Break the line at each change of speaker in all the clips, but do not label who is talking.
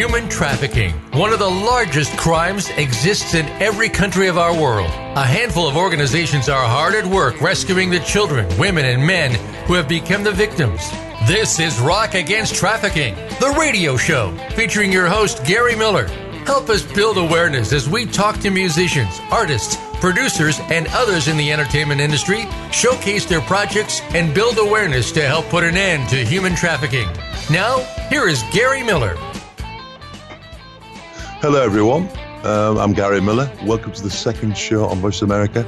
Human trafficking, one of the largest crimes, exists in every country of our world. A handful of organizations are hard at work rescuing the children, women, and men who have become the victims. This is Rock Against Trafficking, the radio show featuring your host, Gary Miller. Help us build awareness as we talk to musicians, artists, producers, and others in the entertainment industry, showcase their projects, and build awareness to help put an end to human trafficking. Now, here is Gary Miller.
Hello, everyone. Um, I'm Gary Miller. Welcome to the second show on Voice America.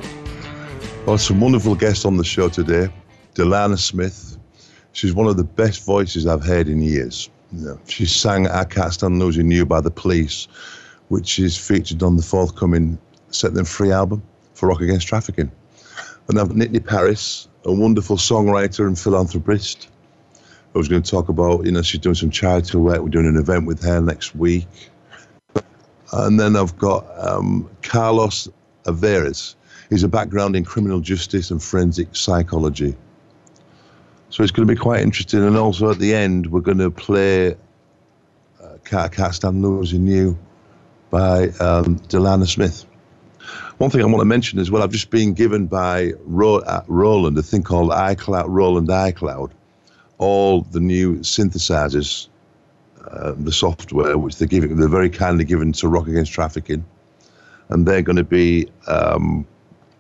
Got some wonderful guests on the show today. Dilana Smith. She's one of the best voices I've heard in years. She sang I Can't Stand Losing You Knew by the Police, which is featured on the forthcoming Set Them Free album for Rock Against Trafficking. And I've Nitanee Paris, a wonderful songwriter and philanthropist. I was going to talk about, you know, she's doing some charity work. We're doing an event with her next week. And then I've got um, Carlos Alvarez. He's a background in criminal justice and forensic psychology. So it's going to be quite interesting. And also at the end, we're going to play uh, Can't Stand Losing You by um, Dilana Smith. One thing I want to mention as well, I've just been given by Ro- uh, Roland a thing called iCloud, Roland iCloud, all the new synthesizers, uh, the software, which they're giving, they're very kindly given to Rock Against Trafficking. And they're going to be, um,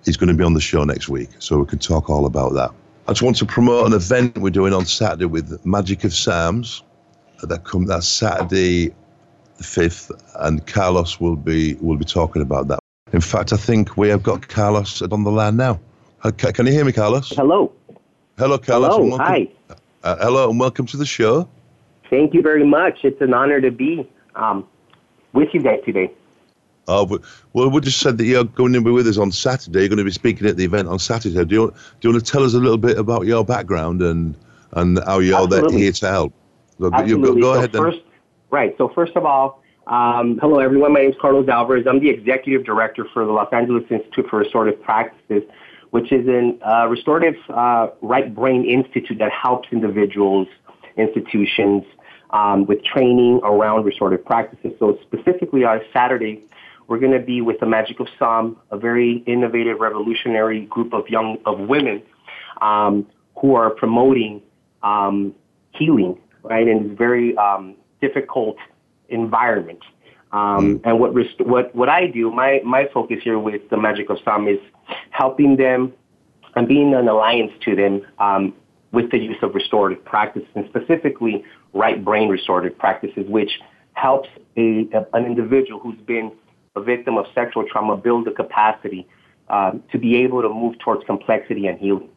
he's going to be on the show next week, so we can talk all about that. I just want to promote an event we're doing on Saturday with Magic of Psalms. That come that Saturday the fifth, and Carlos will be will be talking about that. In fact, I think we have got Carlos on the line now. Uh, Can you hear me, Carlos?
Hello.
Hello, Carlos.
Hello. Hi.
Uh, hello, and welcome to the show.
Thank you very much. It's an honor to be um, with you guys today.
Oh, but, well, we just said that you're going to be with us on Saturday. You're going to be speaking at the event on Saturday. Do you, do you want to tell us a little bit about your background and and how you're there, here to help? So, you
Absolutely.
go, go
so
ahead then.
first, right. So first of all, um, hello everyone. My name is Carlos Alvarez. I'm the executive director for the Los Angeles Institute for Restorative Practices, which is a uh, restorative uh, right brain institute that helps individuals, institutions um, with training around restorative practices. So specifically on Saturday, we're going to be with the Magic of Psalm, a very innovative, revolutionary group of young of women um, who are promoting um, healing, right, in this very um, difficult environment. Um, And what, rest- what what I do, my my focus here with the Magic of Psalm is helping them and being an alliance to them um, with the use of restorative practices, and specifically right brain restorative practices, which helps a, an individual who's been a victim of sexual trauma build the capacity um, to be able to move towards complexity and healing.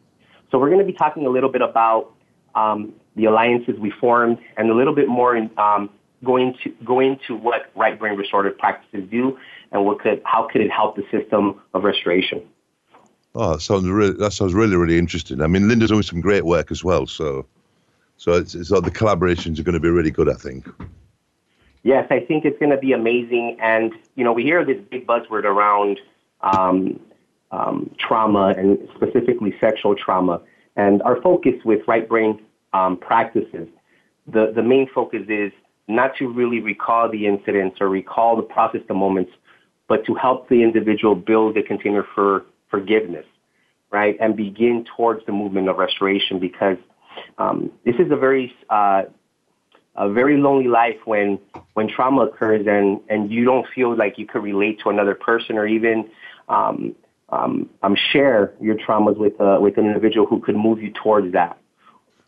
So we're going to be talking a little bit about um, the alliances we formed and a little bit more in, um, going to go into what right brain restorative practices do and what could how could it help the system of restoration.
Oh, that sounds really, that sounds really, really interesting. I mean, Linda's doing some great work as well. So, so it's, like the collaborations are going to be really good. I think.
Yes, I think it's going to be amazing. And, you know, we hear this big buzzword around um, um, trauma and specifically sexual trauma. And our focus with right brain um, practices, the, the main focus is not to really recall the incidents or recall the process, the moments, but to help the individual build a container for forgiveness, right? And begin towards the movement of restoration because um, this is a very uh, a very lonely life when when trauma occurs and and you don't feel like you could relate to another person or even um, um, um, share your traumas with uh, with an individual who could move you towards that.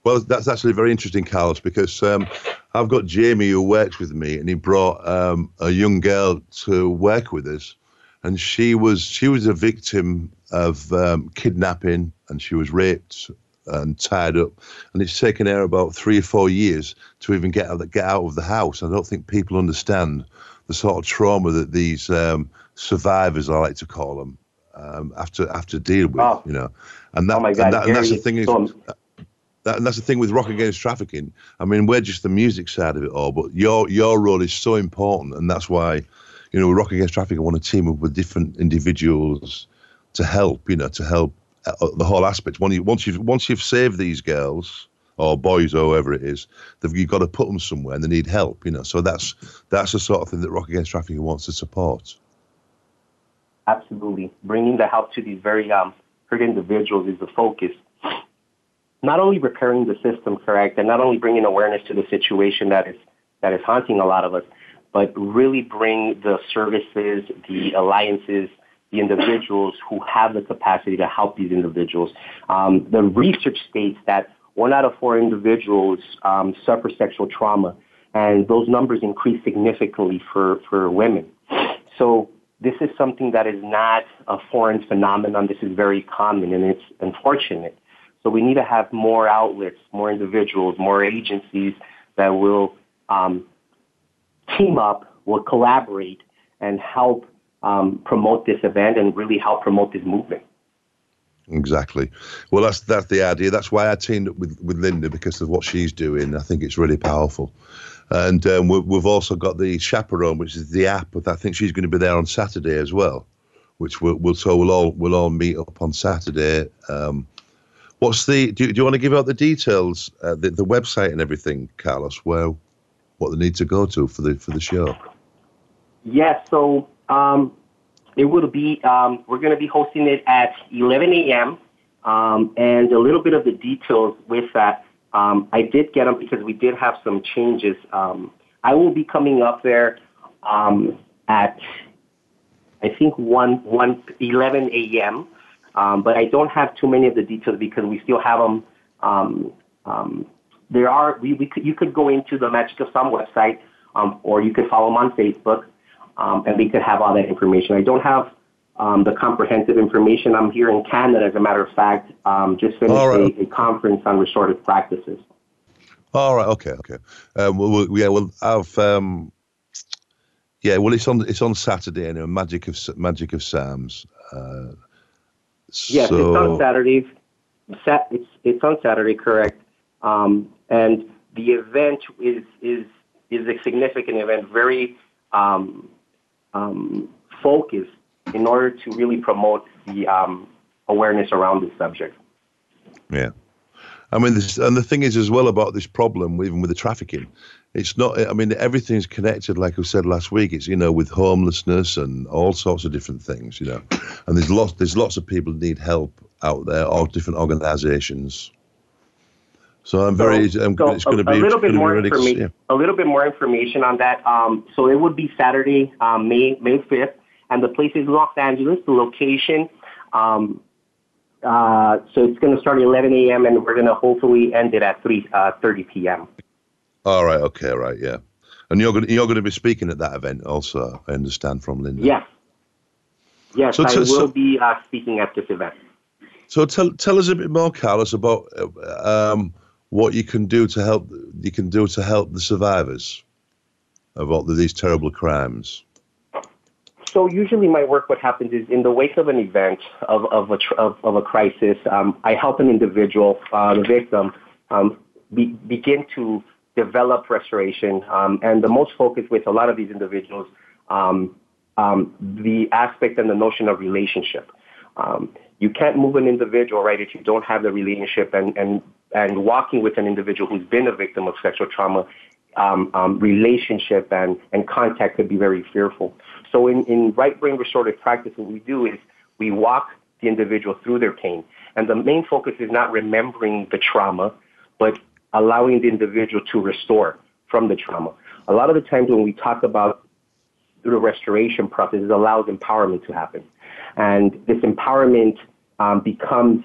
Well, that's actually very interesting, Carlos, because um, I've got Jamie who works with me, and he brought um, a young girl to work with us, and she was she was a victim of um, kidnapping, and she was raped and tied up, and it's taken her about three or four years to even get out, get out of the house. I don't think people understand the sort of trauma that these um, survivors, I like to call them, um, have to have to deal with.
Oh.
You know, and that,
Oh God,
and, that and that's the thing is. that, and that's the thing with rock against trafficking. I mean, we're just the music side of it all, but your your role is so important, and that's why, you know, rock against trafficking, I want to team up with different individuals to help, you know, to help the whole aspect. Once you've once you've saved these girls or boys or whoever it is, you've got to put them somewhere and they need help, you know. So that's that's the sort of thing that Rock Against Trafficking wants to support.
Absolutely. Bringing the help to these very um, hurt individuals is the focus. Not only repairing the system correct and not only bringing awareness to the situation that is that is haunting a lot of us, but really bring the services, the alliances, the individuals who have the capacity to help these individuals. Um, the research states that one out of four individuals um, suffer sexual trauma, and those numbers increase significantly for, for women. So this is something that is not a foreign phenomenon. This is very common, and it's unfortunate. So we need to have more outlets, more individuals, more agencies that will um, team up, will collaborate, and help um, promote this event and really help promote this movement.
Exactly. Well, that's that's the idea. That's why I teamed up with, with Linda because of what she's doing. I think it's really powerful. And um, we, have also got the chaperone, which is the app. But I think she's going to be there on Saturday as well, which we'll, we'll so we'll all we'll all meet up on Saturday. Um, what's the? Do, do you want to give out the details, uh, the, the website and everything, Carlos? Where what they need to go to for the for the show?
Yes. So um, it will be, um, we're going to be hosting it at 11 a.m. Um, and a little bit of the details with that. Um, I did get them because we did have some changes. Um, I will be coming up there um, at, I think, 1, 1 11 a.m. Um, but I don't have too many of the details because we still have them. Um, um, there are we, we could, you could go into the Magic of Sound website, um, or you could follow them on Facebook um, and we could have all that information. I don't have um, the comprehensive information. I'm here in Canada, as a matter of fact, um, just finished right. a, a, conference on restorative practices.
All right. Okay. Okay. Um, well, yeah. Well, I've. Um, yeah. Well, it's on. It's on Saturday. Know, Magic of Magic of Psalms. Uh,
yes, so... it's on Saturday. It's it's on Saturday, correct? Um, and the event is is is a significant event. Very um, um, focus in order to really promote the um, awareness around this subject.
Yeah. I mean, this, and the thing is as well about this problem, even with the trafficking, it's not. I mean, everything's connected. Like I said last week, it's you know with homelessness and all sorts of different things. You know, and there's lots. There's lots of people need help out there, all different organisations. So I'm very. So, I'm, so it's going to be a little bit more
information. Yeah. A little bit more information on that. Um, so it would be Saturday, um, May May 5th, and the place is Los Angeles. The location. Um, uh, so it's going to start at 11 a.m. and we're going to hopefully end it at 3 uh, 30 p.m.
All right. Okay. Right. Yeah. And you're going to, you're going to be speaking at that event also. I understand from Linda.
Yes. Yes, so, I will so, be uh, speaking at this event.
So tell tell us a bit more, Carlos, about uh, um, what you can do to help you can do to help the survivors of all these terrible crimes?
So usually my work, what happens is in the wake of an event of, of, a, of, of a crisis, um, I help an individual, uh, the victim, um, be, begin to develop restoration. Um, and the most focus with a lot of these individuals, um, um, the aspect and the notion of relationship. Um, you can't move an individual, right, if you don't have the relationship and, and and walking with an individual who's been a victim of sexual trauma, um, um, relationship and, and contact could be very fearful. So in, in right brain restorative practice, what we do is we walk the individual through their pain. And the main focus is not remembering the trauma, but allowing the individual to restore from the trauma. A lot of the times when we talk about the restoration process, it allows empowerment to happen. And this empowerment um, becomes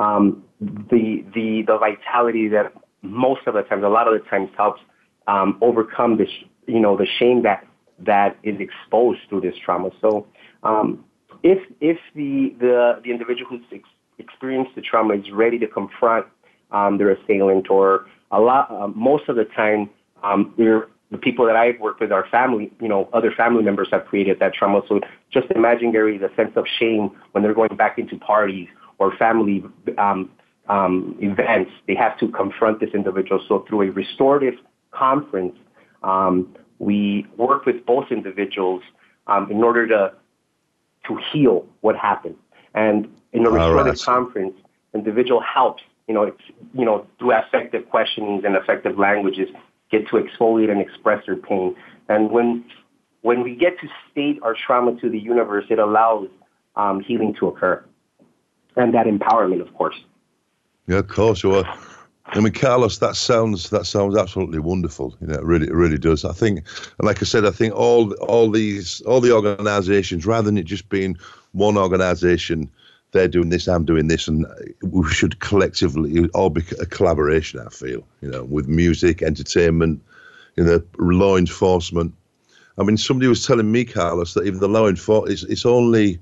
um, the the the vitality that most of the times, a lot of the times, helps um, overcome this, you know, the shame that that is exposed through this trauma. So, um, if if the the the individual who's ex- experienced the trauma is ready to confront um, their assailant, or a lot, uh, most of the time, um, the people that I've worked with are family, you know, other family members have created that trauma. So just imagine, Gary, the sense of shame when they're going back into parties or family um, um, events, they have to confront this individual. So through a restorative conference, um, we work with both individuals um, in order to to heal what happened. And in a restorative right. conference, individual helps you know, it's, you know, through effective questionings and effective languages, get to exfoliate and express their pain. And when when we get to state our trauma to the universe, it allows um, healing to occur, and that empowerment, of course.
Yeah, of course. Well, I mean, Carlos, that sounds that sounds absolutely wonderful. You know, it really, it really does. I think, and like I said, I think all all these all the organisations, rather than it just being one organisation, they're doing this, I'm doing this, and we should collectively all be a collaboration. I feel, you know, with music, entertainment, you know, law enforcement. I mean, somebody was telling me, Carlos, that even the law enforcement, it's, it's only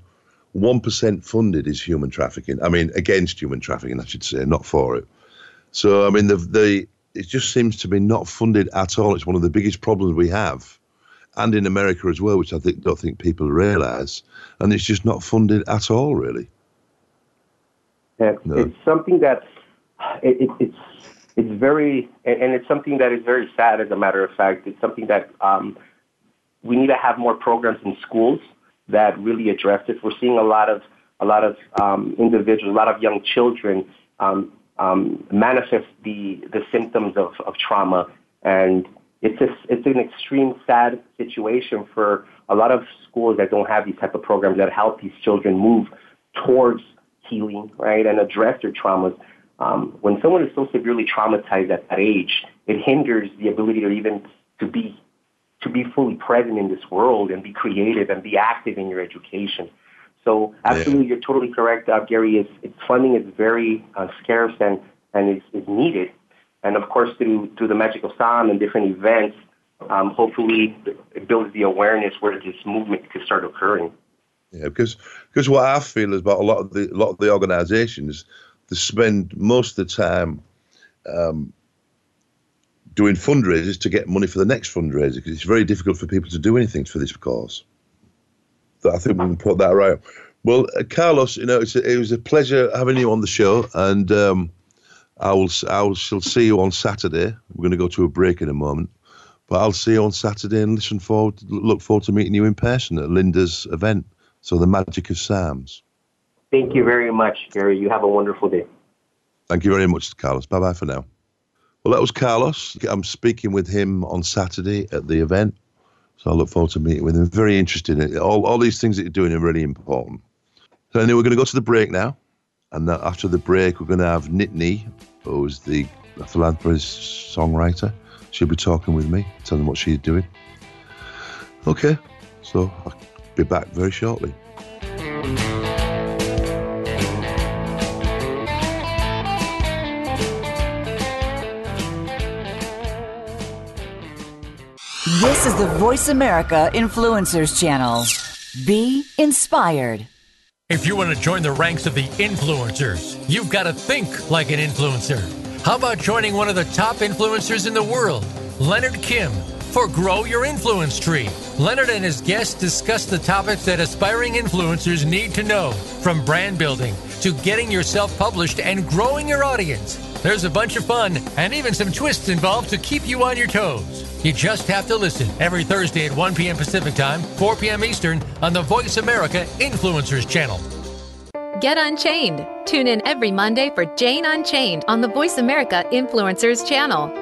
one percent funded is human trafficking. I mean, against human trafficking, I should say, not for it. So I mean, the the it just seems to be not funded at all. It's one of the biggest problems we have, and in America as well, which I think don't think people realise, and it's just not funded at all, really.
Yeah, no. It's something that it, it, it's it's very and it's something that is very sad. As a matter of fact, it's something that um, we need to have more programs in schools that really address this. We're seeing a lot of a lot of um, individuals, a lot of young children um, um, manifest the the symptoms of, of trauma, and it's a, it's an extreme sad situation for a lot of schools that don't have these type of programs that help these children move towards healing, right, and address their traumas. Um, when someone is so severely traumatized at that age, it hinders the ability to even to be to be fully present in this world and be creative and be active in your education. So absolutely, yeah. you're totally correct, uh, Gary. It's, it's funding is very uh, scarce and and is, is needed. And of course, through through the magic of sound and different events, um, hopefully it builds the awareness where this movement could start occurring.
Yeah, because because what I feel is about a lot of the a lot of the organisations, they spend most of the time um, doing fundraisers to get money for the next fundraiser because it's very difficult for people to do anything for this cause. So I think we can put that right. Well, uh, Carlos, you know, a, it was a pleasure having you on the show, and um, I will I will shall see you on Saturday. We're going to go to a break in a moment, but I'll see you on Saturday and listen forward, look forward to meeting you in person at Linda's event. So the magic of Psalms.
Thank you very much, Gary. You have a wonderful day.
Thank you very much, Carlos. Bye bye for now. Well, that was Carlos. I'm speaking with him on Saturday at the event. So I look forward to meeting with him. Very interesting. All, all these things that you're doing are really important. So anyway, we're going to go to the break now. And after the break, we're going to have Nitanee, who's the philanthropist songwriter. She'll be talking with me, telling what she's doing. Okay, so I'll be back very shortly.
This is the Voice America Influencers Channel. Be inspired.
If you want to join the ranks of the influencers, you've got to think like an influencer. How about joining one of the top influencers in the world, Leonard Kim, for Grow Your Influence Tree? Leonard and his guests discuss the topics that aspiring influencers need to know, from brand building to getting yourself published and growing your audience. There's a bunch of fun and even some twists involved to keep you on your toes. You just have to listen every Thursday at 1 p.m. Pacific Time, 4 p.m. Eastern on the Voice America Influencers Channel.
Get Unchained. Tune in every Monday for Jane Unchained on the Voice America Influencers channel,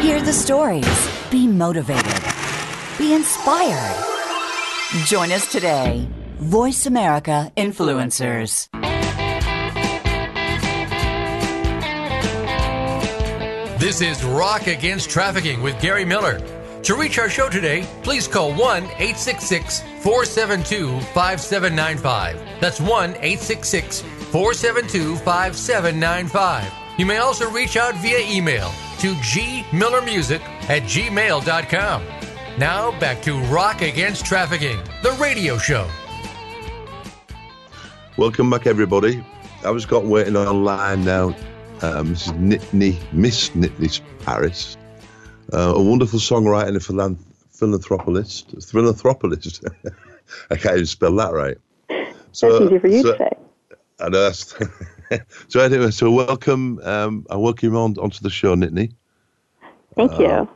Hear the stories. Be motivated. Be inspired. Join us today. Voice America Influencers.
This is Rock Against Trafficking with Gary Miller. To reach our show today, please call 1 866 472 5795. That's 1 866 472 5795. You may also reach out via email to gmillermusic at gmail.com. Now back to Rock Against Trafficking, the radio show.
Welcome back, everybody. I was got waiting online now. Uh, Mrs. Nitanee, Miss Nitanee Paris, uh, a wonderful songwriter and a philan- philanthropist. Philanthropist. I can't even spell that right.
So, that's easy for you so, to say.
I know that's. so anyway, so welcome. Um, I welcome you on onto the show, Nitanee.
Thank uh, you.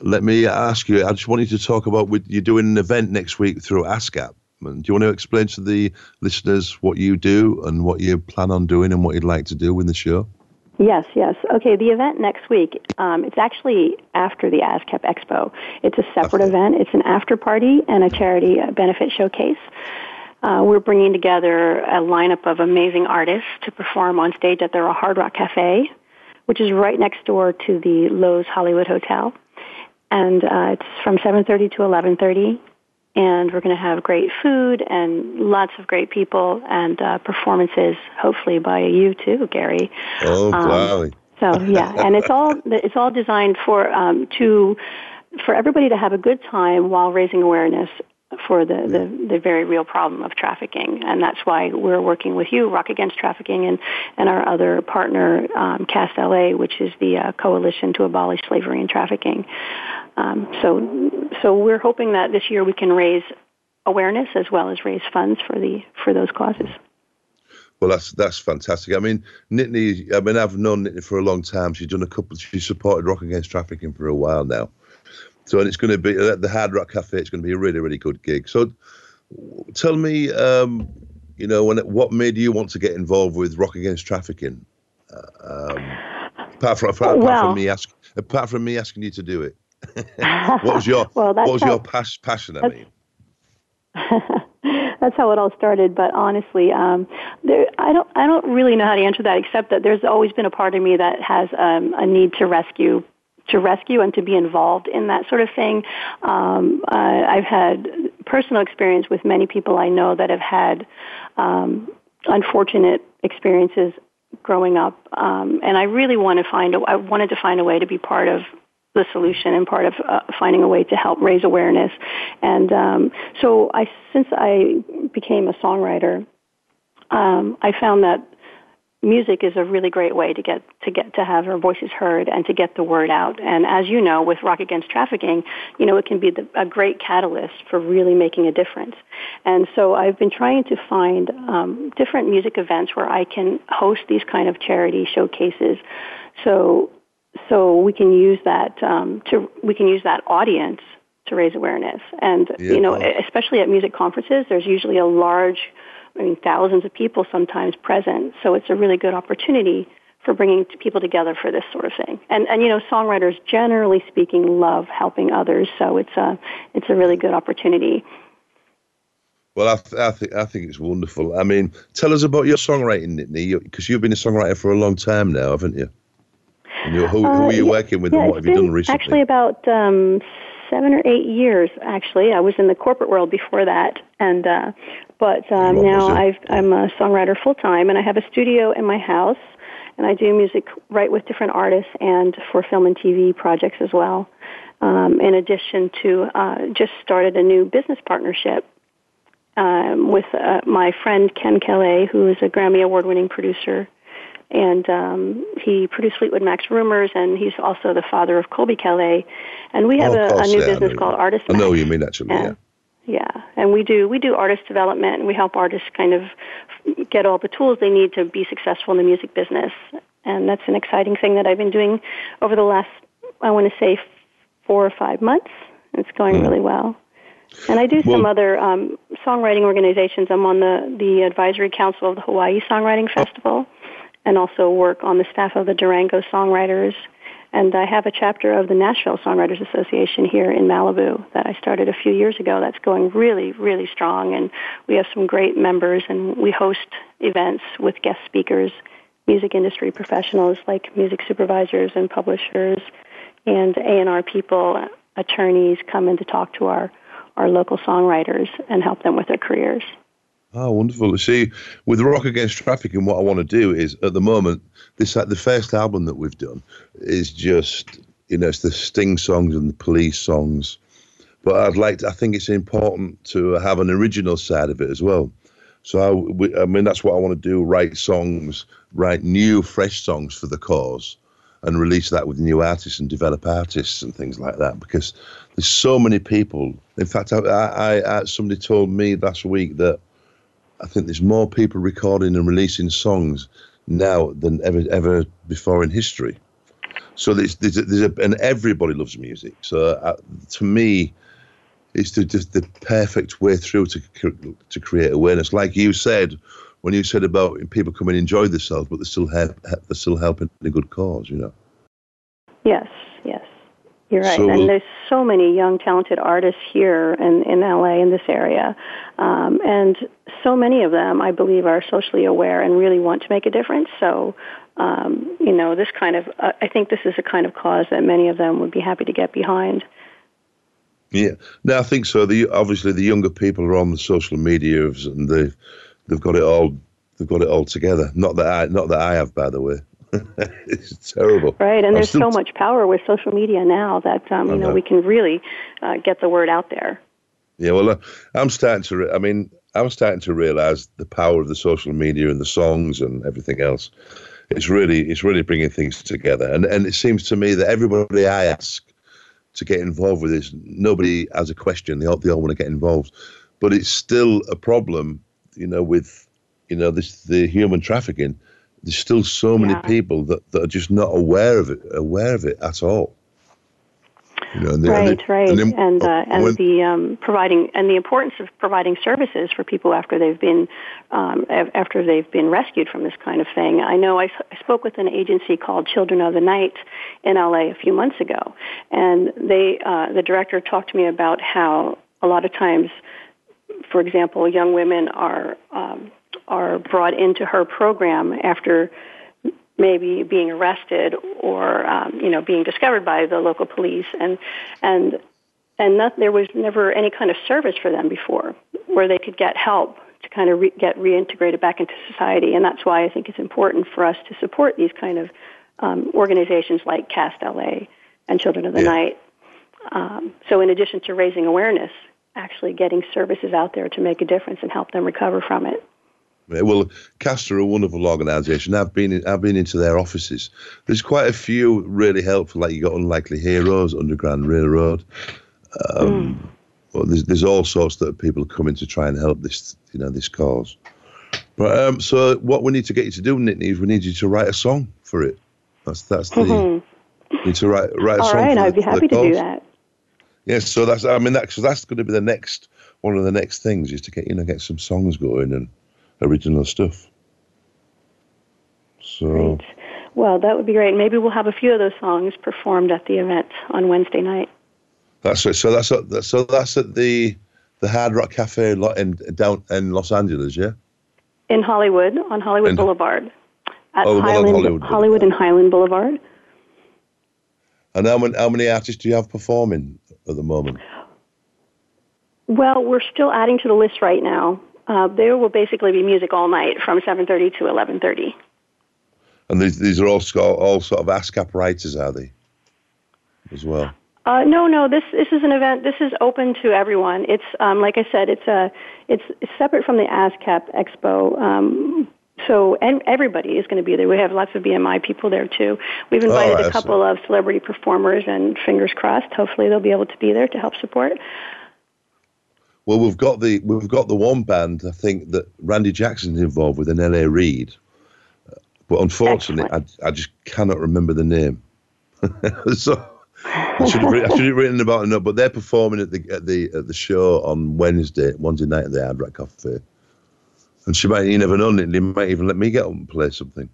Let me ask you. I just want you to talk about. You're doing an event next week through ASCAP. Do you want to explain to the listeners what you do and what you plan on doing and what you'd like to do in the show?
Yes, yes. Okay, the event next week, um, it's actually after the ASCAP Expo. It's a separate okay. event. It's an after party and a charity benefit showcase. Uh, we're bringing together a lineup of amazing artists to perform on stage at the Hard Rock Cafe, which is right next door to the Loews Hollywood Hotel. And uh, it's from 7.30 to 11.30 and we're going to have great food and lots of great people and uh, performances, hopefully by you too, Gary.
Oh, um,
so yeah, and it's all it's all designed for um, to for everybody to have a good time while raising awareness for the, the, the very real problem of trafficking. And that's why we're working with you, Rock Against Trafficking, and, and our other partner, um, CAST LA, which is the uh, Coalition to Abolish Slavery and Trafficking. Um, so, so we're hoping that this year we can raise awareness as well as raise funds for the for those causes.
Well, that's that's fantastic. I mean, Nitanee. I mean, I've known Nitanee for a long time. She's done a couple. She supported Rock Against Trafficking for a while now. So, and it's going to be at the Hard Rock Cafe. It's going to be a really, really good gig. So, tell me, um, you know, when what made you want to get involved with Rock Against Trafficking? Uh, um, apart from apart, well, from me asking, apart from me asking you to do it, what was your well, what was how, your pas- passion? I mean.
that's how it all started. But honestly, um, there, I don't I don't really know how to answer that except that there's always been a part of me that has um, a need to rescue to rescue and to be involved in that sort of thing. Um, uh, I've had personal experience with many people I know that have had um, unfortunate experiences growing up, um, and I really want to find. A, I wanted to find a way to be part of the solution and part of uh, finding a way to help raise awareness. And um, so, I since I became a songwriter, um, I found that music is a really great way to get to get to have our voices heard and to get the word out. And as you know, with Rock Against Trafficking, you know it can be the, a great catalyst for really making a difference. And so I've been trying to find um, different music events where I can host these kind of charity showcases. So so we can use that um, to we can use that audience to raise awareness. And yeah, you know, especially at music conferences, there's usually a large I mean, thousands of people sometimes present. So it's a really good opportunity for bringing people together for this sort of thing. And and you know, songwriters generally speaking love helping others, so it's a it's a really good opportunity.
Well, I, th- I think I think it's wonderful. I mean, tell us about your songwriting, Nitanee, because you've been a songwriter for a long time now, haven't you? And who, who, are you uh, working with,
yeah,
and what have you done recently?
Actually, about um, seven or eight years. Actually, I was in the corporate world before that, and uh, but um, now I've, I'm a songwriter full time, and I have a studio in my house, and I do music write with different artists and for film and TV projects as well. Um, in addition to uh, just started a new business partnership um, with uh, my friend Ken Caillat, who is a Grammy Award winning producer and um, he produced Fleetwood Mac's Rumors, and he's also the father of Colbie Caillat. And we have oh, a, a, new
yeah,
business called Artist.
I know you mean actually.
And, yeah. Yeah, and we do we do artist development, and we help artists kind of get all the tools they need to be successful in the music business. And that's an exciting thing that I've been doing over the last, I want to say, four or five months. It's going mm. really well. And I do some well, other um, songwriting organizations. I'm on the the advisory council of the Hawaii Songwriting Festival and also work on the staff of the Durango Songwriters. And I have a chapter of the Nashville Songwriters Association here in Malibu that I started a few years ago that's going really, really strong. And we have some great members, and we host events with guest speakers music industry professionals like music supervisors and publishers and A&R people, attorneys come in to talk to our, our local songwriters and help them with their careers.
Oh, wonderful! See, with Rock Against Traffic, and what I want to do is, at the moment, this like the first album that we've done is just, you know, it's the Sting songs and the Police songs, but I'd like, to, I think it's important to have an original side of it as well. So I, I mean, that's what I want to do: write songs, write new, fresh songs for the cause, and release that with new artists and develop artists and things like that. Because there's so many people. In fact, I, I, I somebody told me last week that I think there's more people recording and releasing songs now than ever ever before in history. So there's there's, a, there's a, and everybody loves music. So uh, to me, it's the, just the perfect way through to to create awareness. Like you said, when you said about people come and enjoy themselves, but they're still help, they're still helping a good cause. You know.
Yes. Yes. You're right. So, and there's so many young, talented artists here in, in LA, in this area. Um, and so many of them, I believe, are socially aware and really want to make a difference. So, um, you know, this kind of, uh, I think this is a kind of cause that many of them would be happy to get behind.
Yeah, no, I think so. The obviously the younger people are on the social media and they've they've got it all they've got it all together. Not that I not that I have, by the way. It's terrible.
Right, and I'm there's so much power with social media now that um, you know, know, we can really uh, get the word out there.
Yeah, well, uh, I'm starting to. Re- I mean, I'm starting to realize the power of the social media and the songs and everything else. It's really, it's really bringing things together, and and it seems to me that everybody I ask to get involved with this, nobody has a question. They all, they all want to get involved, but it's still a problem, you know, with you know this the human trafficking there's still so many yeah. people that, that are just not aware of it, aware of it at all.
You know, and they, right, and they, right, and, then, and, uh, and when, the um, providing and the importance of providing services for people after they've been um, after they've been rescued from this kind of thing. I know I, I spoke with an agency called Children of the Night in LA a few months ago, and they uh, the director talked to me about how a lot of times, for example, young women are um, are brought into her program after maybe being arrested or um, you know being discovered by the local police and and and not, there was never any kind of service for them before where they could get help to kind of re- get reintegrated back into society and that's why I think it's important for us to support these kind of um, organizations like Cast LA and Children of the yeah. Night. Um, so in addition to raising awareness, actually getting services out there to make a difference and help them recover from it.
Well, Castor are a wonderful organisation. I've been in, I've been into their offices. There's quite a few really helpful. Like you got Unlikely Heroes, Underground Railroad. Um, mm. Well, there's there's all sorts that people are coming to try and help this you know this cause. But um, so what we need to get you to do, Nitanee, is we need you to write a song for it. That's that's the mm-hmm. you need to write write a
all
song.
All right,
I'd
be happy to do that.
Yes, so that's I mean that so that's going to be the next one of the next things is to get you know get some songs going and original stuff. So.
Great. Well, that would be great. Maybe we'll have a few of those songs performed at the event on Wednesday night.
That's right. So that's at, so that's at the the Hard Rock Cafe in down in Los Angeles, yeah.
In Hollywood, on Hollywood in, Boulevard, at
oh,
Highland,
Hollywood,
Hollywood and Highland Boulevard.
And how many, how many artists do you have performing at the moment?
Well, we're still adding to the list right now. Uh, there will basically be music all night from 7.30 to 11.30.
And these, these are all, all sort of ASCAP writers, are they, as well?
Uh, no, no. This this is an event. This is open to everyone. It's um, like I said. It's a it's, it's separate from the ASCAP Expo. Um, so and everybody is going to be there. We have lots of BMI people there too. We've invited oh, a couple of celebrity performers, and fingers crossed, hopefully they'll be able to be there to help support.
Well, we've got the we've got the one band I think that Randy Jackson's involved with in L.A. Reid, but unfortunately, I, I just cannot remember the name. so I should have, I should have written about it, but they're performing at the at the at the show on Wednesday, Wednesday night at the Hard Rock Cafe. And she might, you never know, they might even let me get up and play something.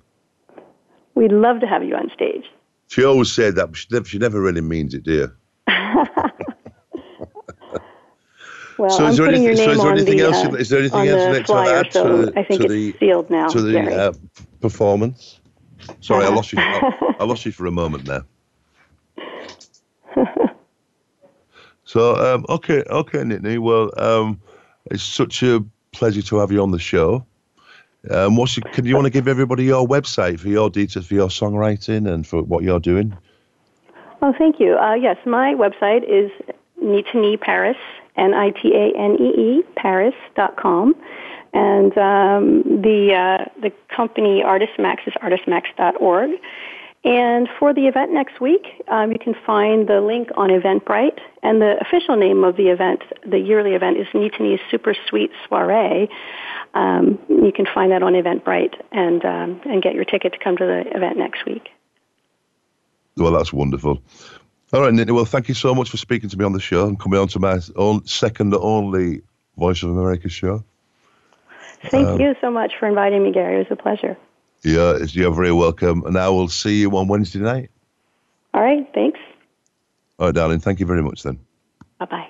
We'd love to have you on stage.
She always said that, but she never, she never really means it, dear.
Well, so is there anything, so is there anything
else? Uh, is there anything else
the
flyer,
to so I think
to
it's
the,
sealed now.
To the uh, performance. Sorry, I lost you. I, I lost you for a moment there. so, um, okay, okay, Nitanee. Well, um, it's such a pleasure to have you on the show. Um, what's your, can you want to give everybody your website for your details for your songwriting and for what you're doing?
Oh, thank you. Uh, yes, my website is Nitanee Paris, N-I-T-A-N-E-E, Paris.com. And um, the, uh, the company Artist Max is artistmax.org. And for the event next week, um, you can find the link on Eventbrite. And the official name of the event, the yearly event, is Nitanee's Super Sweet Soiree. Um, you can find that on Eventbrite and, um, and get your ticket to come to the event next week.
Well, that's wonderful. All right, Nitanee. Well, thank you so much for speaking to me on the show and coming on to my own second only Voice of America show.
Thank um, you so much for inviting me, Gary. It was a pleasure.
Yeah, you're very welcome. And I will see you on Wednesday night.
All right, thanks.
All right, darling. Thank you very much then.
Bye bye.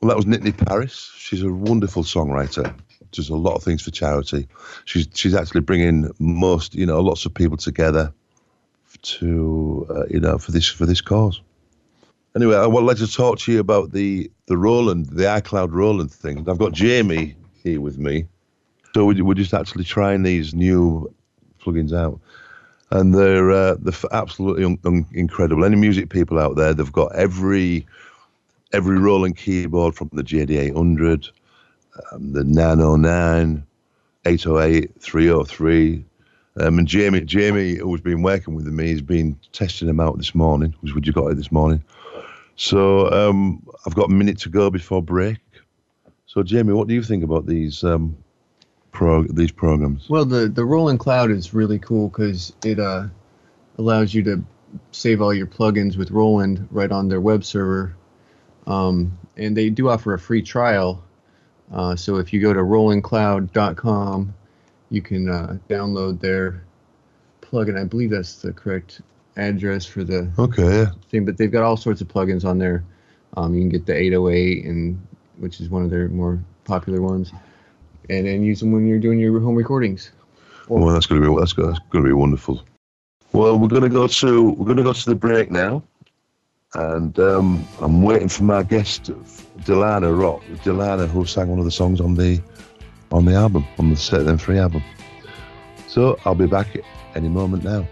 Well, that was Nitanee Paris. She's a wonderful songwriter. Does a lot of things for charity. She's she's actually bringing most, you know, lots of people together to, uh, you know, for this for this cause. Anyway, I would like to talk to you about the the Roland, the iCloud Roland thing. I've got Jamie here with me. So we're just actually trying these new plugins out, and they're uh, they're absolutely un- un- incredible. Any music people out there, they've got every every Roland keyboard from the JD800, um, the 909, 808, 303. Um, and Jamie, Jamie, who's been working with me, has been testing them out this morning. Which would you got it this morning? So um, I've got a minute to go before break. So, Jamie, what do you think about these um, pro these programs?
Well, the the Roland Cloud is really cool because it uh, allows you to save all your plugins with Roland right on their web server, um, and they do offer a free trial. Uh, so if you go to RolandCloud.com, you can uh, download their plugin. I believe that's the correct address for the
okay
thing. But they've got all sorts of plugins on there. Um, you can get the 808 and which is one of their more popular ones, and then use them when you're doing your home recordings.
Well, well that's going to be that's going to be wonderful. Well, we're going to go to we're going to go to the break now, and um, I'm waiting for my guest, Dilana Rock, Dilana, who sang one of the songs on the on the album on the Set Them Free album. So I'll be back any moment now.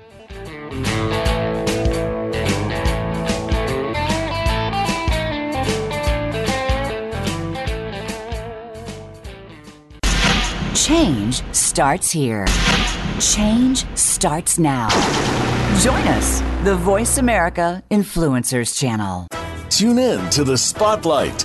Change starts here. Change starts now. Join us, the Voice America Influencers Channel.
Tune in to the Spotlight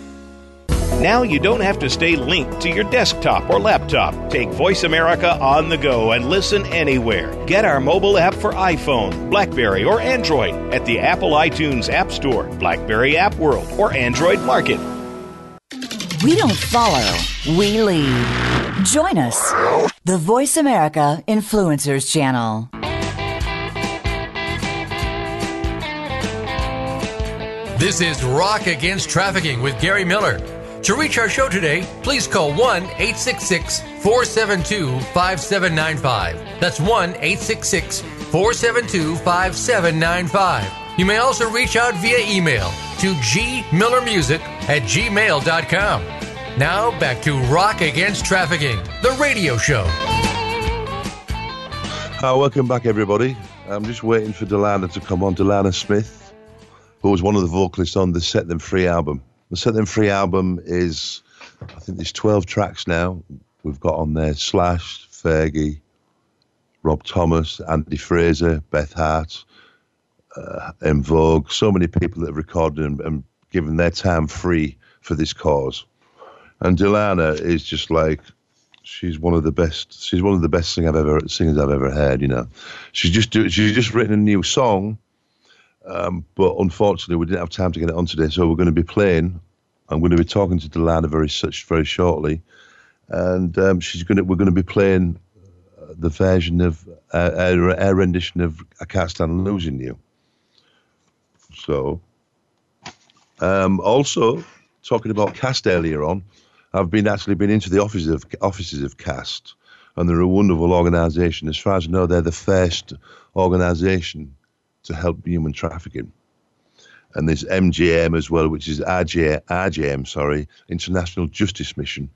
Now you don't have to stay linked to your desktop or laptop. Take Voice America on the go and listen anywhere. Get our mobile app for iPhone, Blackberry, or Android at the Apple iTunes App Store, Blackberry App World, or Android Market.
We don't follow, we lead. Join us, the Voice America Influencers Channel.
This is Rock Against Trafficking with Gary Miller. To reach our show today, please call 1 866 472 5795. That's 1 866 472 5795. You may also reach out via email to gmillermusic at gmail.com. Now back to Rock Against Trafficking, the radio show.
Uh, welcome back, everybody. I'm just waiting for Dilana to come on. Dilana Smith, who was one of the vocalists on the Set Them Free album. The Set Them Free album is, I think there's 12 tracks now. We've got on there Slash, Fergie, Rob Thomas, Andy Fraser, Beth Hart, uh, En Vogue, so many people that have recorded and, and given their time free for this cause. And Dilana is just like, she's one of the best. She's one of the best sing I've ever singers I've ever heard. You know, she's just do, she's just written a new song um, but unfortunately, we didn't have time to get it on today, so we're going to be playing. I'm going to be talking to Dilana very very shortly, and um, she's going to. We're going to be playing uh, the version of uh, our, rendition of "I Can't Stand Losing You." So, um, also talking about Cast earlier on, I've been actually been into the offices of offices of Cast, and they're a wonderful organisation. As far as I know, they're the first organisation to help human trafficking. And there's MGM as well, which is RJ, sorry, International Justice Mission.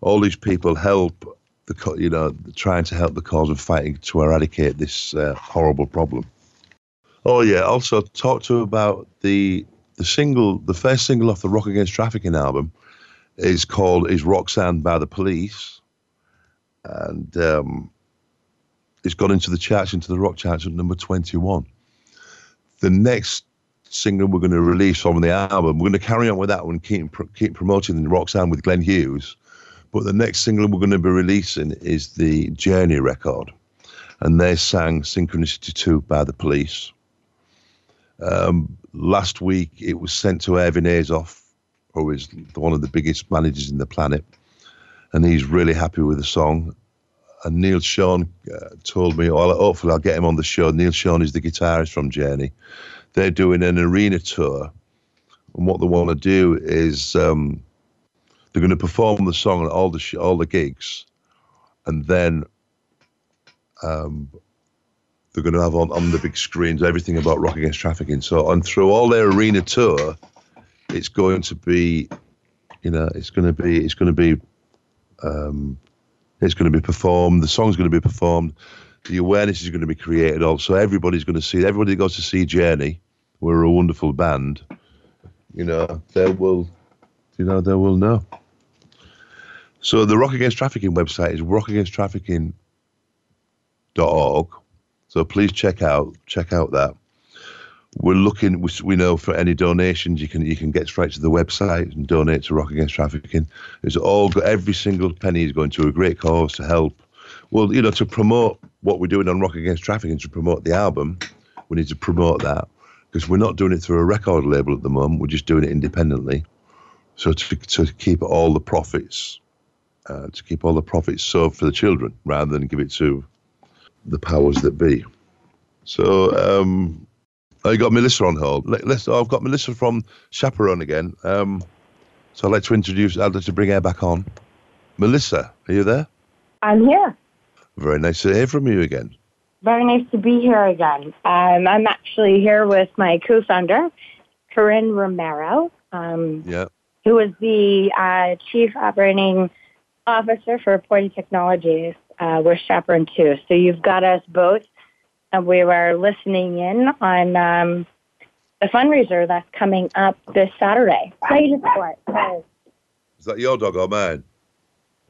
All these people help the, you know, trying to help the cause of fighting to eradicate this uh, horrible problem. Oh yeah, also talk to about the the single, the first single off the Rock Against Trafficking album is called is Roxanne by the Police, and um, it's got into the charts, into the rock charts at number twenty one the next single we're going to release from the album, we're going to carry on with that one, keep keep promoting the Roxanne with Glenn Hughes. But the next single we're going to be releasing is the Journey record, and they sang "Synchronicity 2" by the Police. Um, last week, it was sent to Irving Azoff, who is one of the biggest managers in the planet, and he's really happy with the song and Neal Schon uh, told me, well, hopefully I'll get him on the show. Neal Schon is the guitarist from Journey. They're doing an arena tour, and what they want to do is um, they're going to perform the song at all the sh- all the gigs, and then um, they're going to have on, on the big screens everything about rock against trafficking. So, and through all their arena tour, it's going to be, you know, it's going to be, it's going to be. Um, it's going to be performed. The song's going to be performed. The awareness is going to be created. Also, everybody's going to see. Everybody that goes to see Journey. We're a wonderful band. You know, they will. You know, they will know. So the Rock Against Trafficking website is rockagainsttrafficking.org. So please check out check out that we're looking. We, know for any donations you can you can get straight to the website and donate to Rock Against Trafficking. It's all every single penny is going to a great cause to help. Well, you know, to promote what we're doing on Rock Against Trafficking, to promote the album, we need to promote that because we're not doing it through a record label at the moment. We're just doing it independently. So to to keep all the profits, uh, to keep all the profits served for the children rather than give it to the powers that be. So um, I got Melissa on hold. Let's, I've got Melissa from Chaperone again. Um, so I'd like to introduce, I'd like to bring her back on. Melissa, are you there?
I'm here.
Very nice to hear from you again.
Very nice to be here again. Um, I'm actually here with my co-founder, Corinne Romero, um,
yeah.
who is the uh, Chief Operating Officer for Reporting Technologies uh, with Chaperone 2. So you've got us both and we were listening in on um, the fundraiser that's coming up this Saturday. The sport.
Is that your dog or mine?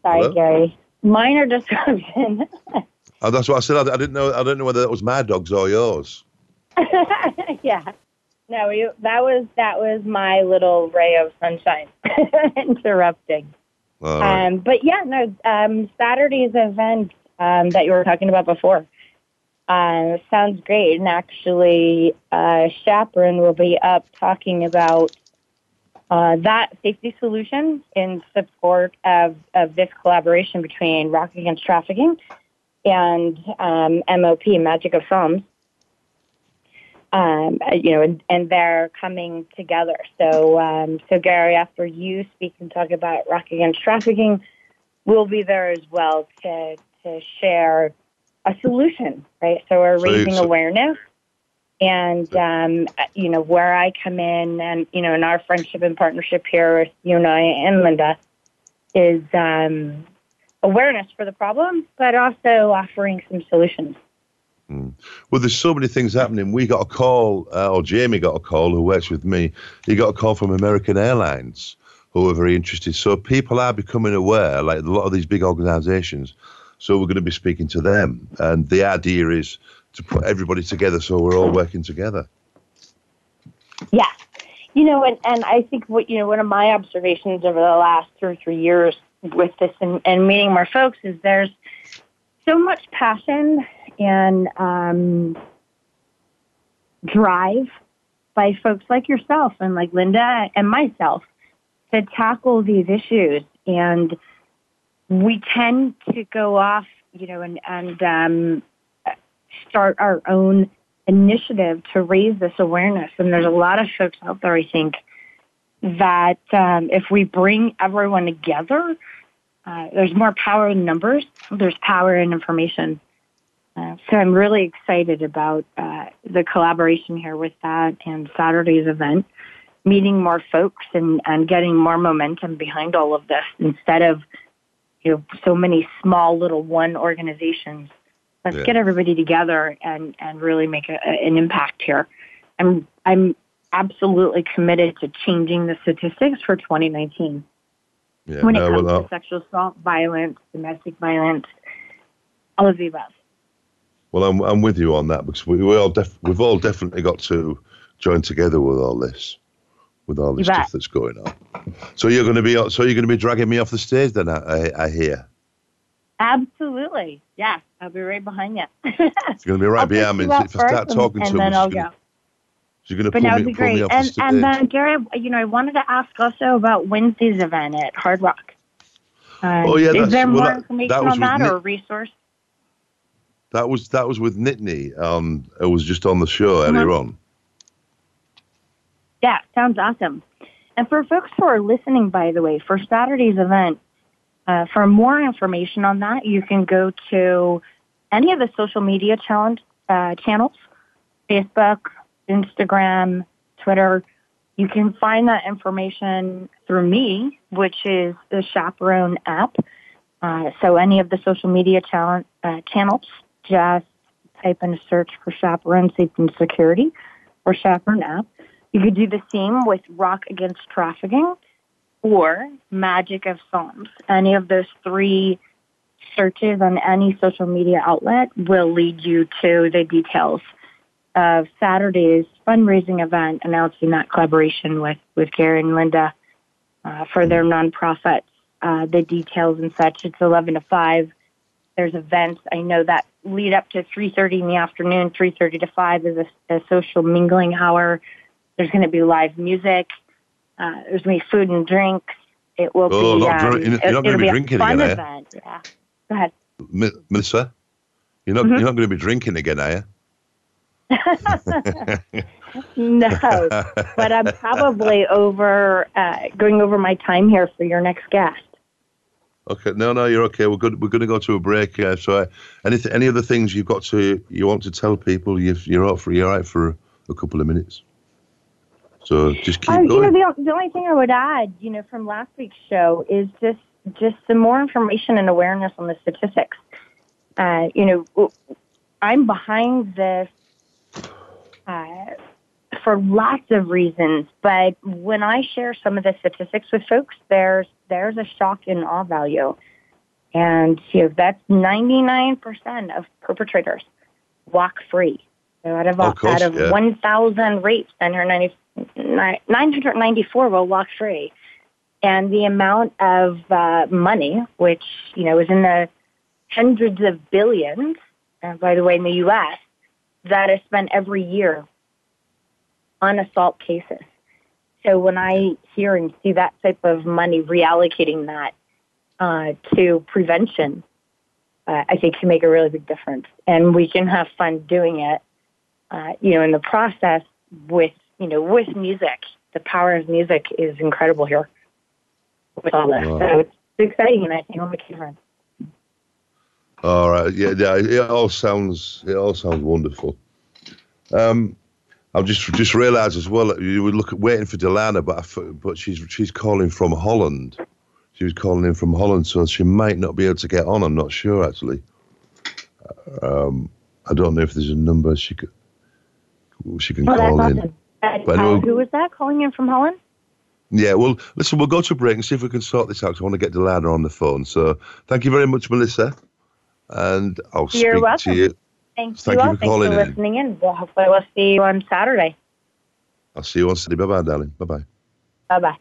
Sorry,
Hello?
Gary. Minor disruption.
Oh, that's what I said. I, didn't know. I didn't know whether that was my dogs or yours.
yeah. No, you, that was that was my little ray of sunshine interrupting.
Right.
Um, but yeah, no, um, Saturday's event um, that you were talking about before uh, sounds great. And actually, uh, Chaperone will be up talking about uh, that safety solution in support of, of this collaboration between Rock Against Trafficking and um, MOP, Magic of Psalms. Um, you know, and, and they're coming together. So, um, so Gary, after you speak and talk about Rock Against Trafficking, we'll be there as well to to share a solution, right? So we're raising
so-
awareness, and um, you know where I come in, and you know in our friendship and partnership here with you and I and Linda is um, awareness for the problem, but also offering some solutions.
Well, there's so many things happening. We got a call, uh, or Jamie got a call, who works with me. He got a call from American Airlines, who are very interested. So people are becoming aware, like a lot of these big organisations. So we're going to be speaking to them, and the idea is to put everybody together so we're all working together.
Yeah. You know, and, and I think what, you know, one of my observations over the last two or three years with this and, and meeting more folks is there's so much passion and um, drive by folks like yourself and like Linda and myself to tackle these issues. And we tend to go off, you know, and, and um, start our own initiative to raise this awareness. And there's a lot of folks out there, I think, that um, if we bring everyone together, uh, there's more power in numbers, there's power in information. Uh, so I'm really excited about uh, the collaboration here with that and Saturday's event, meeting more folks and, and getting more momentum behind all of this instead of you know so many small little one organizations. Let's
Yeah.
get everybody together and, and really make a, an impact here. I'm I'm absolutely committed to changing the statistics for 2019
Yeah,
when it
no,
comes
well,
to sexual assault, violence, domestic violence, all of the above.
Well, I'm, I'm with you on that because we, we all def- we've all definitely got to join together with all this, with all this stuff that's going on. So you're going to be so you're going to be dragging me off the stage then? I, I, I hear
Absolutely. Yeah, I'll be right behind you.
it's going to be right
I'll
behind me. If I start talking
and,
too
and then
much,
I'll
she's
go.
gonna- she's going
But
pull
that
me,
would be
me
great. And and uh, Gary, you know, I wanted to ask also about Wednesday's event at Hard Rock. Uh,
Oh, yeah,
is
that's-
there
well,
more
that-
information
that was
on that
Nick-
or a resource?
that was that was with Nitanee. Um, it was just on the show earlier
Mhm.
on.
Yeah, sounds awesome. And for folks who are listening, by the way, for Saturday's event, uh, for more information on that, you can go to any of the social media challenge, uh, channels Facebook, Instagram, Twitter. You can find that information through me, which is the Chaperone app. Uh, so any of the social media challenge, uh, channels, just type in a search for Chaperone Safety and Security or Chaperone app. You could do the same with Rock Against Trafficking or Magic of Psalms. Any of those three searches on any social media outlet will lead you to the details of Saturday's fundraising event announcing that collaboration with, with Gary and Linda uh, for their nonprofit. Uh, the details and such. It's 11 to 5. There's events. I know that lead up to 3.30 in the afternoon, 3.30 to 5 is a, a social mingling hour. There's going to be live music. Uh, there's going to be food and drinks. It will
Oh,
be. um,
you're not gonna
it'll
be
a
drinking
fun
again,
event. Yeah. Go ahead.
Mi- Melissa, you're not
Mhm.
you're not going to be drinking again, are you?
no, but I'm probably over uh, going over my time here for your next guest.
Okay, no, no, you're okay. We're good. We're going to go to a break. Uh, so, uh, any any other things you've got to you want to tell people? You've, you're out for you're out for a couple of minutes. So just keep
Uh, you know, the, the only thing I would add, you know, from last week's show is just just some more information and awareness on the statistics. Uh, you know, I'm behind this uh, for lots of reasons. But when I share some of the statistics with folks, there's there's a shock and awe value, and you know that's 99% of perpetrators walk free. So out of,
Of course,
out of
yeah.
1,000 rapes, 990 994 will walk free, and the amount of uh, money, which you know is in the hundreds of billions, uh, by the way, in the U.S., that is spent every year on assault cases. So when I hear and see that type of money reallocating that uh, to prevention, uh, I think can make a really big difference. And we can have fun doing it, uh, you know, in the process with, you know, with music. The power of music is incredible here with all this.
Wow.
So it's exciting and I think it'll make a difference.
All right. Yeah, yeah. It all sounds. It all sounds wonderful. Um, I've just just realised as well. that You were looking waiting for Dilana, but I, but she's she's calling from Holland. She was calling in from Holland, so she might not be able to get on. I'm not sure actually. Um, I don't know if there's a number she could she can
Oh,
call in.
awesome. And,
But
uh, who was that calling in from Holland?
Yeah, well, listen, we'll go to a break and see if we can sort this out. I want to get Dilana on the phone. So, thank you very much, Melissa, and I'll
You're
speak
welcome.
to you.
Thank,
Thank
you
you for
Thanks
calling
for
in.
listening in. Well, hopefully we'll see you on Saturday.
I'll see you on Saturday. Bye bye, darling. Bye bye.
Bye bye.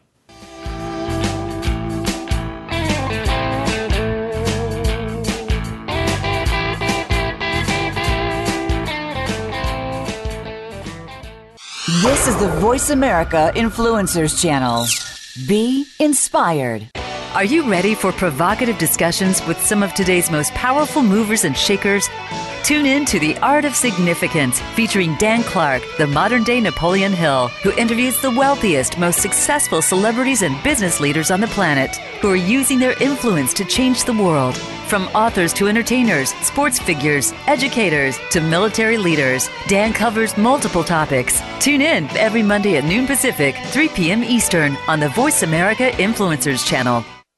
This is the Voice America Influencers Channel. Be inspired.
Are you ready for provocative discussions with some of today's most powerful movers and shakers? Tune in to The Art of Significance, featuring Dan Clark, the modern day Napoleon Hill, who interviews the wealthiest, most successful celebrities and business leaders on the planet who are using their influence to change the world. From authors to entertainers, sports figures, educators to military leaders, Dan covers multiple topics. Tune in every Monday at noon Pacific, 3 p.m. Eastern on the Voice America Influencers channel.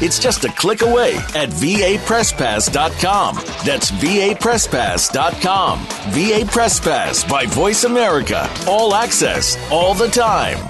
It's just a click away at vapresspass.com. That's vapresspass.com. VA Press Pass by Voice America. All access, all the time.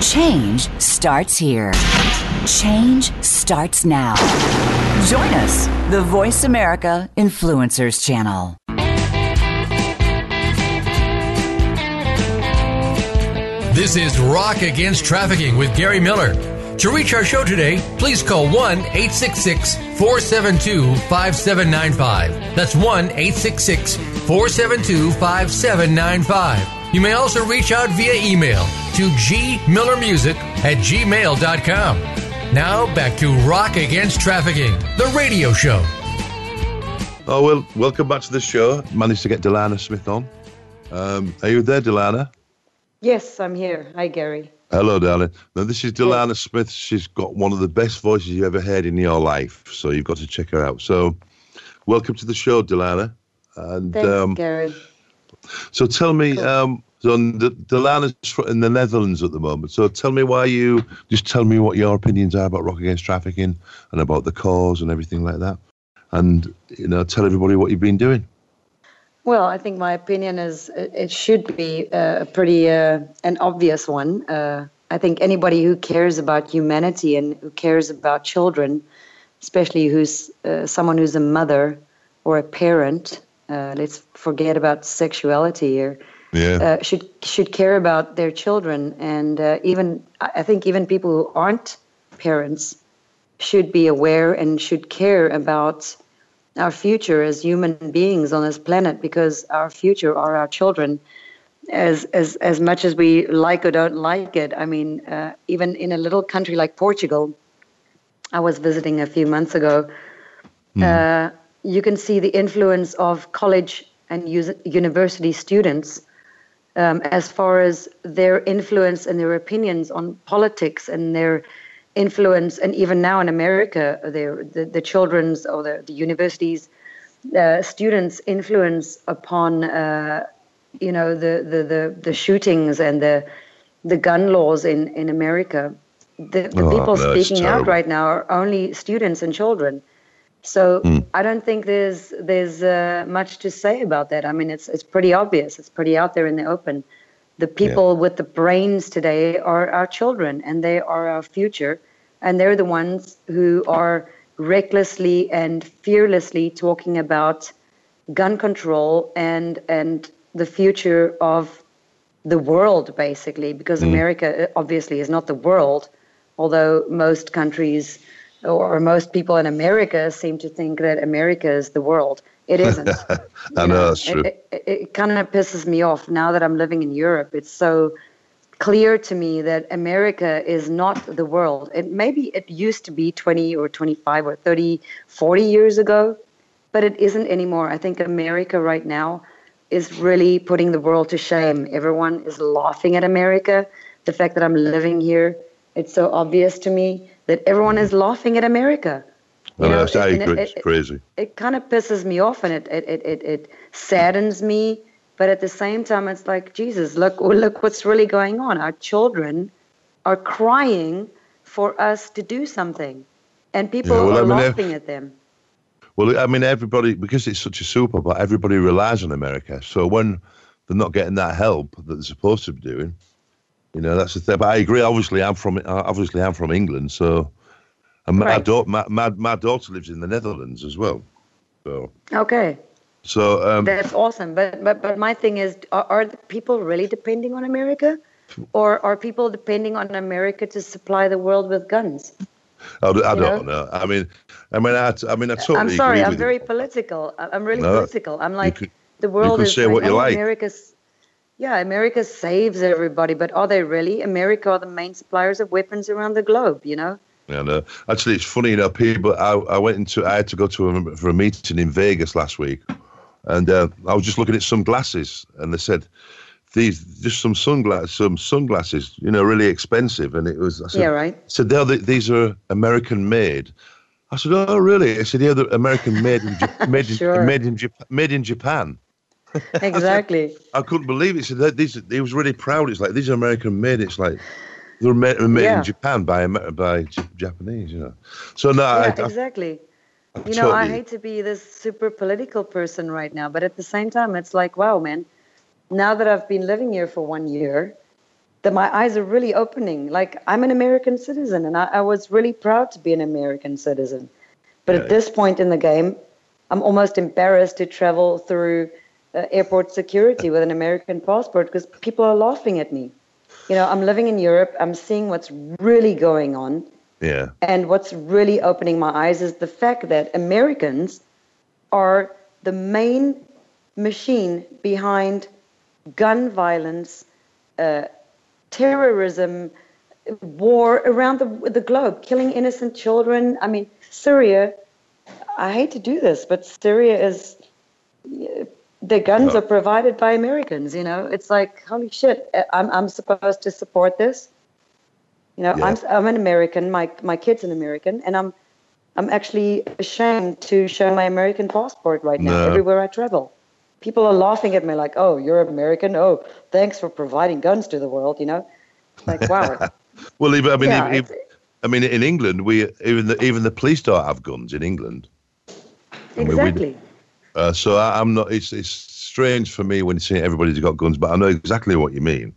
Change starts here. Change starts now. Join us, the Voice America Influencers Channel.
This is Rock Against Trafficking with Gary Miller. To reach our show today, please call 1 866 472 5795. That's 1 866 472 5795. You may also reach out via email to gmillermusic at gmail.com. Now back to Rock Against Trafficking, the radio show.
Oh, well, welcome back to the show. Managed to get Dilana Smith on. Um, are you there, Dilana?
Yes, I'm here. Hi, Gary.
Hello, darling. Now, this is Dilana Smith. She's got one of the best voices you ever heard in your life, so you've got to check her out. So, welcome to the show, Dilana. And
Thanks,
um,
Gary.
So, tell me, um, So the Dilana's in the Netherlands at the moment. So tell me why you just tell me what your opinions are about rock against trafficking and about the cause and everything like that, and you know tell everybody what you've been doing.
Well, I think my opinion is it should be a pretty uh, an obvious one. Uh, I think anybody who cares about humanity and who cares about children, especially who's uh, someone who's a mother or a parent, uh, let's forget about sexuality here.
Yeah.
Uh, should should care about their children, and uh, even I think even people who aren't parents should be aware and should care about our future as human beings on this planet because our future are our children as as as much as we like or don't like it i mean uh, even in a little country like portugal i was visiting a few months ago mm. uh, you can see the influence of college and university students um, as far as their influence and their opinions on politics and their influence, and even now in America, the, the children's or the, the universities, uh, students' influence upon, uh, you know, the, the, the, the, shootings and the, the gun laws in, in America. The, the oh, people speaking out right now are only students and children. So mm. I don't think there's there's uh, much to say about that. I mean, it's it's pretty obvious. It's pretty out there in the open. The people yeah. with the brains today are our children, and they are our future and they're the ones who are recklessly and fearlessly talking about gun control and and the future of the world basically because mm. america uh, obviously is not the world although most countries or most people in america seem to think that america is the world it isn't
i know, know that's true
it, it, it kind of pisses me off now that i'm living in europe it's so clear to me that America is not the world. And maybe it used to be 20 or 25 or 30, 40 years ago, but it isn't anymore. I think America right now is really putting the world to shame. Everyone is laughing at America. The fact that I'm living here, it's so obvious to me that everyone is laughing at America.
You know, I agree. It, it's crazy.
It, it, kind of pisses me off and it, it, it, it saddens me but at the same time, it's like, Jesus, look, look what's really going on. Our children are crying for us to do something, and people yeah, well, are I mean, laughing at them.
Well, I mean, everybody, because it's such a super, but everybody relies on America. So when they're not getting that help that they're supposed to be doing, you know, that's the thing. But I agree. Obviously, I'm from obviously I'm from England, so and my, right. daughter, my, my, my daughter lives in the Netherlands as well. So
okay.
So um,
that's awesome. But but but my thing is, are, are people really depending on America, or are people depending on America to supply the world with guns?
I, I don't know? know? I mean, I mean, I, I mean, I totally.
I'm sorry.
I'm
very
you.
political. I'm really no, political. I'm like could, the world is
say like, what you like.
America's, yeah, America saves everybody, but are they really? America are the main suppliers of weapons around the globe. You know.
And uh, actually, it's funny, you know, people. I, I went into. I had to go to a, for a meeting in Vegas last week, and uh, I was just looking at some glasses, and they said these just some sunglasses, some sunglasses, you know, really expensive. And it was, I said,
yeah, right.
Said, the, these are American made. I said, oh, really? I said, yeah, they're American made in, made,
sure.
in, made in. Made in Japan.
Exactly.
I, I, couldn't believe it. He said, these, he was really proud. It's like, these are American made. It's like, they're made, made yeah. in Japan by by Japanese, you know. So no,
yeah, I, exactly you know, I hate to be this super political person right now, but at the same time, it's like, wow, man, now that I've been living here for one year, that my eyes are really opening. Like, I'm an American citizen, and I, I was really proud to be an American citizen. But at this point in the game, I'm almost embarrassed to travel through uh, airport security with an American passport because people are laughing at me. You know, I'm living in Europe, I'm seeing what's really going on
yeah.
And what's really opening my eyes is the fact that Americans are the main machine behind gun violence, uh, terrorism, war around the, the globe, killing innocent children. I mean, Syria, I hate to do this, but Syria is, the guns are provided by Americans, you know? It's like, holy shit, eh, I'm, I'm supposed to support this? You know, yeah. I'm I'm an American. My my kid's an American, and I'm I'm actually ashamed to show my American passport right now no. everywhere I travel. people are laughing at me like, "Oh, you're American. Oh, thanks for providing guns to the world." You know, like wow.
well, even, I mean,
Yeah,
even, I mean, in England, we even the even the police don't have guns in England. I mean, we-
exactly.
Uh, so I, I'm not. It's it's strange for me when you see everybody's got guns, but I know exactly what you mean.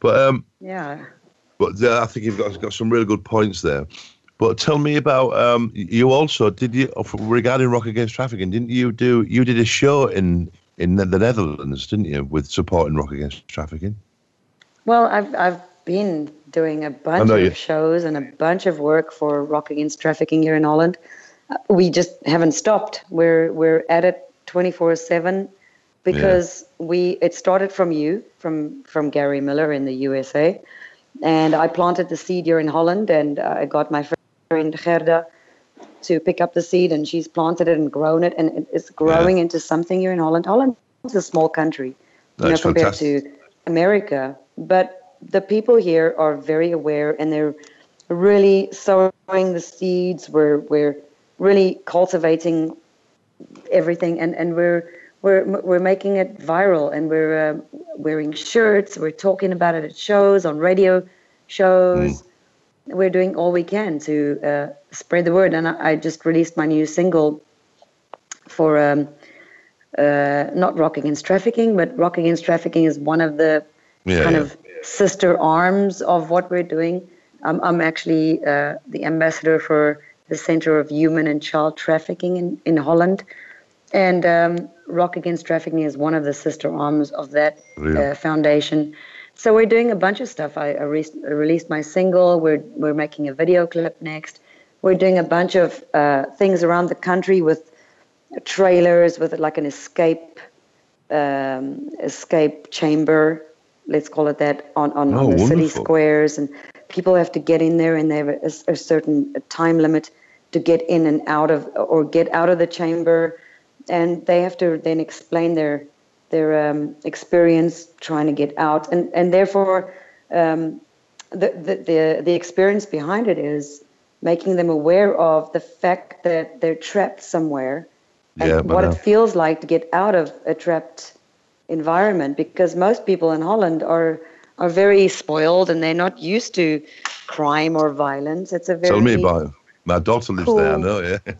But um,
Yeah.
but uh, I think you've got got some really good points there. But tell me about um, you also did you regarding Rock Against Trafficking? Didn't you do you did a show in in the Netherlands, didn't you, with supporting Rock Against Trafficking?
Well, I've I've been doing a bunch of
you-
shows and a bunch of work for Rock Against Trafficking here in Holland. We just haven't stopped. We're we're at it twenty four seven because we it started from you from from Gary Miller in the USA, and I planted the seed here in Holland, and I got my friend Gerda to pick up the seed, and she's planted it and grown it, and it's growing into something here in Holland. Holland is a small country, you know, compared
fantastic.
to America, but the people here are very aware, and they're really sowing the seeds. We're we're really cultivating everything, and, and we're we're we're making it viral, and we're uh, wearing shirts. We're talking about it at shows, on radio shows. We're doing all we can to uh, spread the word. And I, I just released my new single for um, uh, not Rock Against Trafficking, but Rock Against Trafficking is one of the
Yeah,
kind
yeah.
of sister arms of what we're doing. I'm, I'm actually uh, the ambassador for the Center of Human and Child Trafficking in, in Holland. And um, Rock Against Trafficking is one of the sister arms of that
Really?
uh, foundation. So we're doing a bunch of stuff. I, I, re- I released my single. We're we're making a video clip next. We're doing a bunch of uh, things around the country with trailers, with like an escape um, escape chamber, let's call it that, on on,
Oh,
on the city squares, and people have to get in there, and they have a, a certain time limit to get in and out of or get out of the chamber, and they have to then explain their their um, experience trying to get out, and and therefore um, the, the the the experience behind it is making them aware of the fact that they're trapped somewhere. And
Yeah,
what it feels like to get out of a trapped environment because most people in Holland are are very spoiled and they're not used to crime or violence. It's a very
Tell me about it. My daughter lives there. I know. Yeah.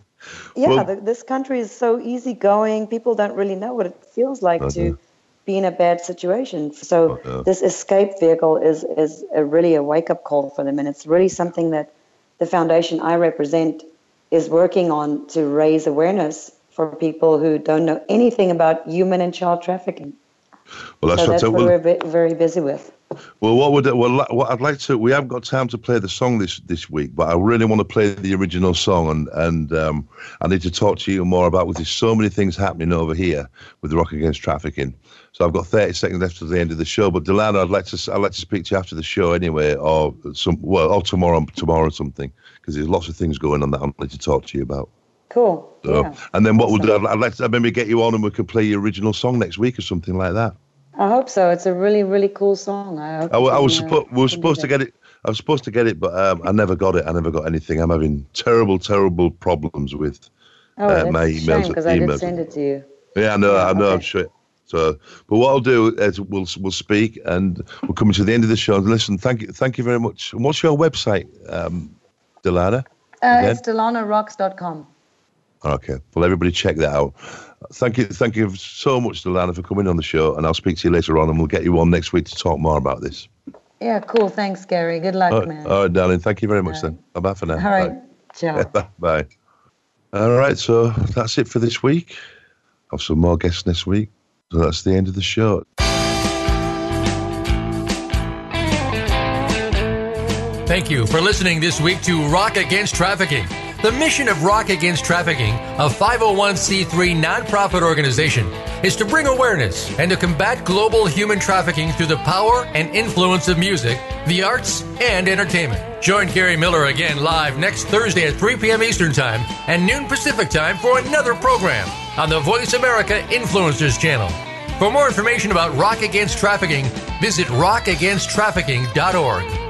yeah,
Well-
the, this country is so easygoing. People don't really know what it feels like to be in a bad situation. So this escape vehicle is is a, really a wake up call for them, and it's really something that the foundation I represent is working on to raise awareness for people who don't know anything about human and child trafficking.
Well, that's
so
what
that's what
will.
we're ve- very busy with.
Well, what would well, what I'd like to? We haven't got time to play the song this this week, but I really want to play the original song, and and um, I need to talk to you more about. With there's so many things happening over here with Rock Against Trafficking. So I've got 30 seconds left to the end of the show. But Dilana, I'd like to I'd like to speak to you after the show anyway, or some well, or tomorrow tomorrow or something, because there's lots of things going on that I need to talk to you about.
Cool.
So,
yeah.
and then what we'll do, I'd, like to maybe get you on and we could play your original song next week or something like that.
I hope so. It's a really, really cool song. I, hope
I, I was
uh,
supposed we were supposed to get it. I was supposed to get it, but um, I never got it. I never got anything. I'm having terrible, terrible problems with
Oh,
uh, my emails.
because I did send it to you.
Yeah, I know.
Yeah,
I know. I'm sure. So, but what I'll do is we'll we'll speak, and we're coming to the end of the show. And listen, thank you, thank you very much. And what's your website, um, Dilana?
Uh, it's DilanaRocks.com.
Okay. Well, everybody check that out. Thank you, thank you so much, Dilana, for coming on the show, and I'll speak to you later on, and we'll get you on next week to talk more about this.
Yeah, cool. Thanks, Gary. Good luck,
All right,
man.
all right, darling. Thank you very much. Then. Bye bye for now.
All right. Ciao.
Bye. Bye. All right, so that's it for this week. I Have some more guests next week. So that's the end of the show.
Thank you for listening this week to Rock Against Trafficking. The mission of Rock Against Trafficking, a 501c3 nonprofit organization, is to bring awareness and to combat global human trafficking through the power and influence of music, the arts, and entertainment. Join Gary Miller again live next Thursday at 3 p.m. Eastern Time and noon Pacific Time for another program on the Voice America Influencers channel. For more information about Rock Against Trafficking, visit rockagainsttrafficking.org.